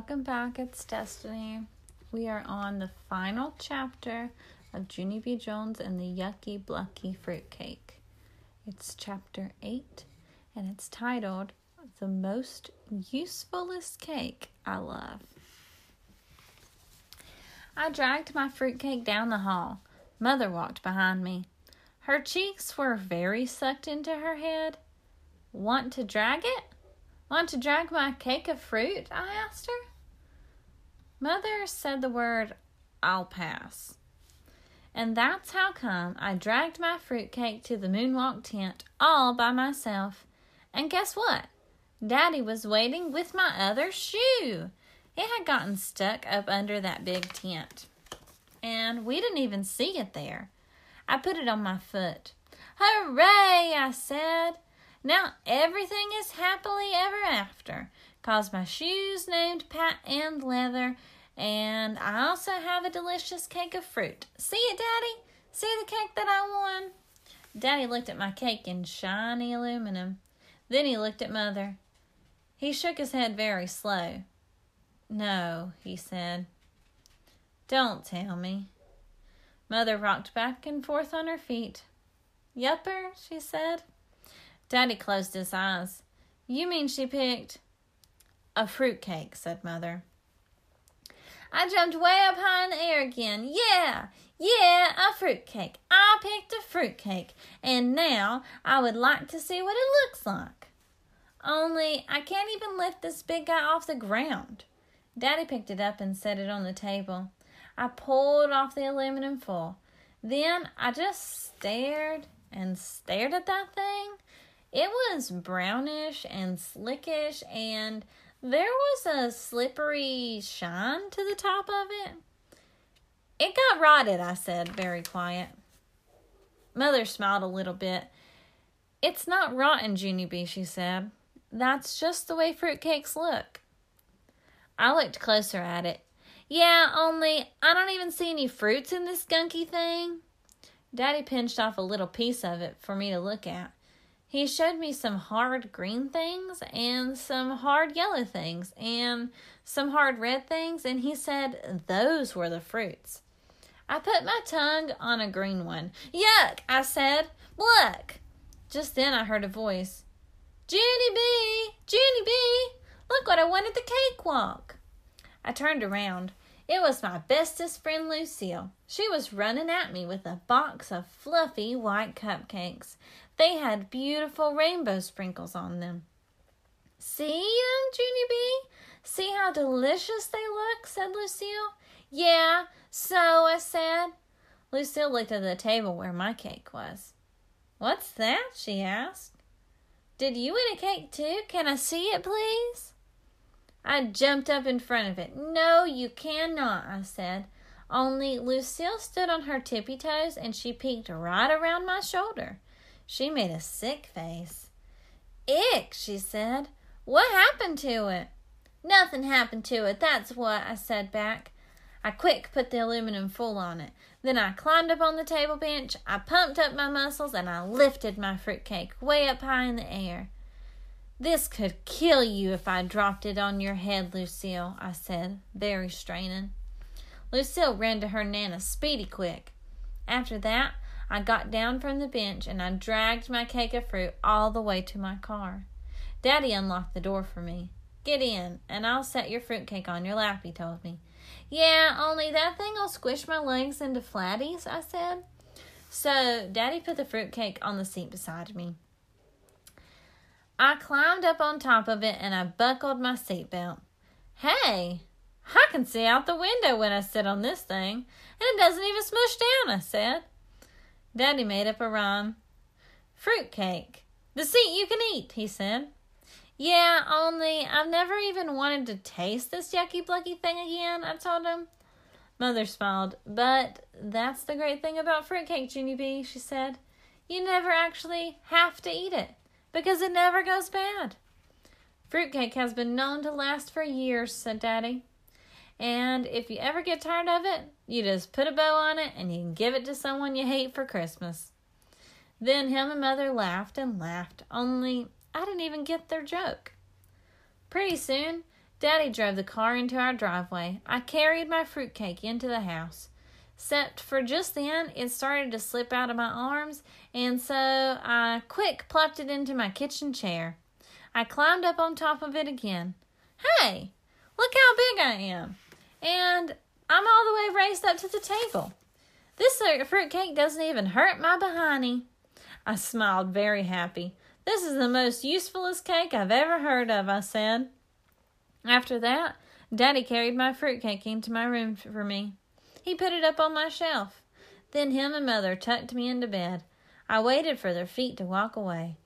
Welcome back. It's Destiny. We are on the final chapter of Junie B. Jones and the Yucky Blucky Fruitcake. It's chapter 8 and it's titled The Most Usefulest Cake I Love. I dragged my fruitcake down the hall. Mother walked behind me. Her cheeks were very sucked into her head. Want to drag it? Want to drag my cake of fruit? I asked her. Mother said the word, I'll pass. And that's how come I dragged my fruitcake to the moonwalk tent all by myself. And guess what? Daddy was waiting with my other shoe. It had gotten stuck up under that big tent. And we didn't even see it there. I put it on my foot. Hooray, I said. Now everything is happily ever after, cause my shoes named Pat and Leather, and I also have a delicious cake of fruit. See it, Daddy? See the cake that I won? Daddy looked at my cake in shiny aluminum. Then he looked at Mother. He shook his head very slow. No, he said. Don't tell me. Mother rocked back and forth on her feet. Yupper, she said. Daddy closed his eyes. You mean she picked a fruitcake, said Mother. I jumped way up high in the air again. Yeah, yeah, a fruitcake. I picked a fruitcake, and now I would like to see what it looks like. Only I can't even lift this big guy off the ground. Daddy picked it up and set it on the table. I pulled off the aluminum foil. Then I just stared and stared at that thing it was brownish and slickish, and there was a slippery shine to the top of it. It got rotted, I said, very quiet. Mother smiled a little bit. It's not rotten, Junie B, she said. That's just the way fruitcakes look. I looked closer at it. Yeah, only I don't even see any fruits in this gunky thing. Daddy pinched off a little piece of it for me to look at. He showed me some hard green things and some hard yellow things and some hard red things, and he said those were the fruits. I put my tongue on a green one. Yuck, I said. Look. Just then I heard a voice. Junie B, Junie B, look what I won at the cakewalk. I turned around. It was my bestest friend Lucille. She was running at me with a box of fluffy white cupcakes. They had beautiful rainbow sprinkles on them. See them, Junie B? See how delicious they look? said Lucille. Yeah, so I said. Lucille looked at the table where my cake was. What's that? she asked. Did you win a cake too? Can I see it, please? I jumped up in front of it. No, you cannot, I said. Only Lucille stood on her tippy toes and she peeked right around my shoulder. She made a sick face. Ick, she said. What happened to it? Nothing happened to it, that's what, I said back. I quick put the aluminum foil on it. Then I climbed up on the table bench, I pumped up my muscles, and I lifted my fruitcake way up high in the air. This could kill you if I dropped it on your head, Lucille, I said, very straining. Lucille ran to her Nana speedy quick. After that, I got down from the bench and I dragged my cake of fruit all the way to my car. Daddy unlocked the door for me. Get in, and I'll set your fruitcake on your lap, he told me. Yeah, only that thing'll squish my legs into flatties, I said. So Daddy put the fruitcake on the seat beside me. I climbed up on top of it and I buckled my seatbelt. Hey, I can see out the window when I sit on this thing, and it doesn't even smush down, I said. Daddy made up a rhyme. Fruit cake. The seat you can eat, he said. Yeah, only I've never even wanted to taste this yucky blucky thing again, I told him. Mother smiled. But that's the great thing about fruitcake, Junie B, she said. You never actually have to eat it because it never goes bad. Fruitcake has been known to last for years, said Daddy. And if you ever get tired of it, you just put a bow on it and you can give it to someone you hate for Christmas. Then him and mother laughed and laughed, only I didn't even get their joke. Pretty soon, Daddy drove the car into our driveway. I carried my fruitcake into the house. Except for just then, it started to slip out of my arms, and so I quick plopped it into my kitchen chair. I climbed up on top of it again. Hey, look how big I am! And I'm all the way raised up to the table. This fruitcake doesn't even hurt my behindy. I smiled very happy. This is the most usefulest cake I've ever heard of, I said. After that, Daddy carried my fruitcake into my room for me. He put it up on my shelf. Then him and Mother tucked me into bed. I waited for their feet to walk away.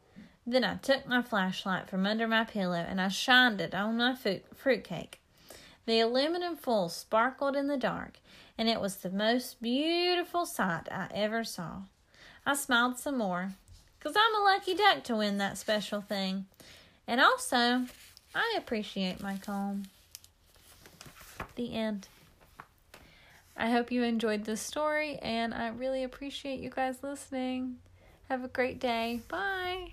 Then I took my flashlight from under my pillow and I shined it on my fruitcake. The aluminum foil sparkled in the dark, and it was the most beautiful sight I ever saw. I smiled some more, 'cause I'm a lucky duck to win that special thing. And also, I appreciate my comb. The end. I hope you enjoyed this story, and I really appreciate you guys listening. Have a great day. Bye.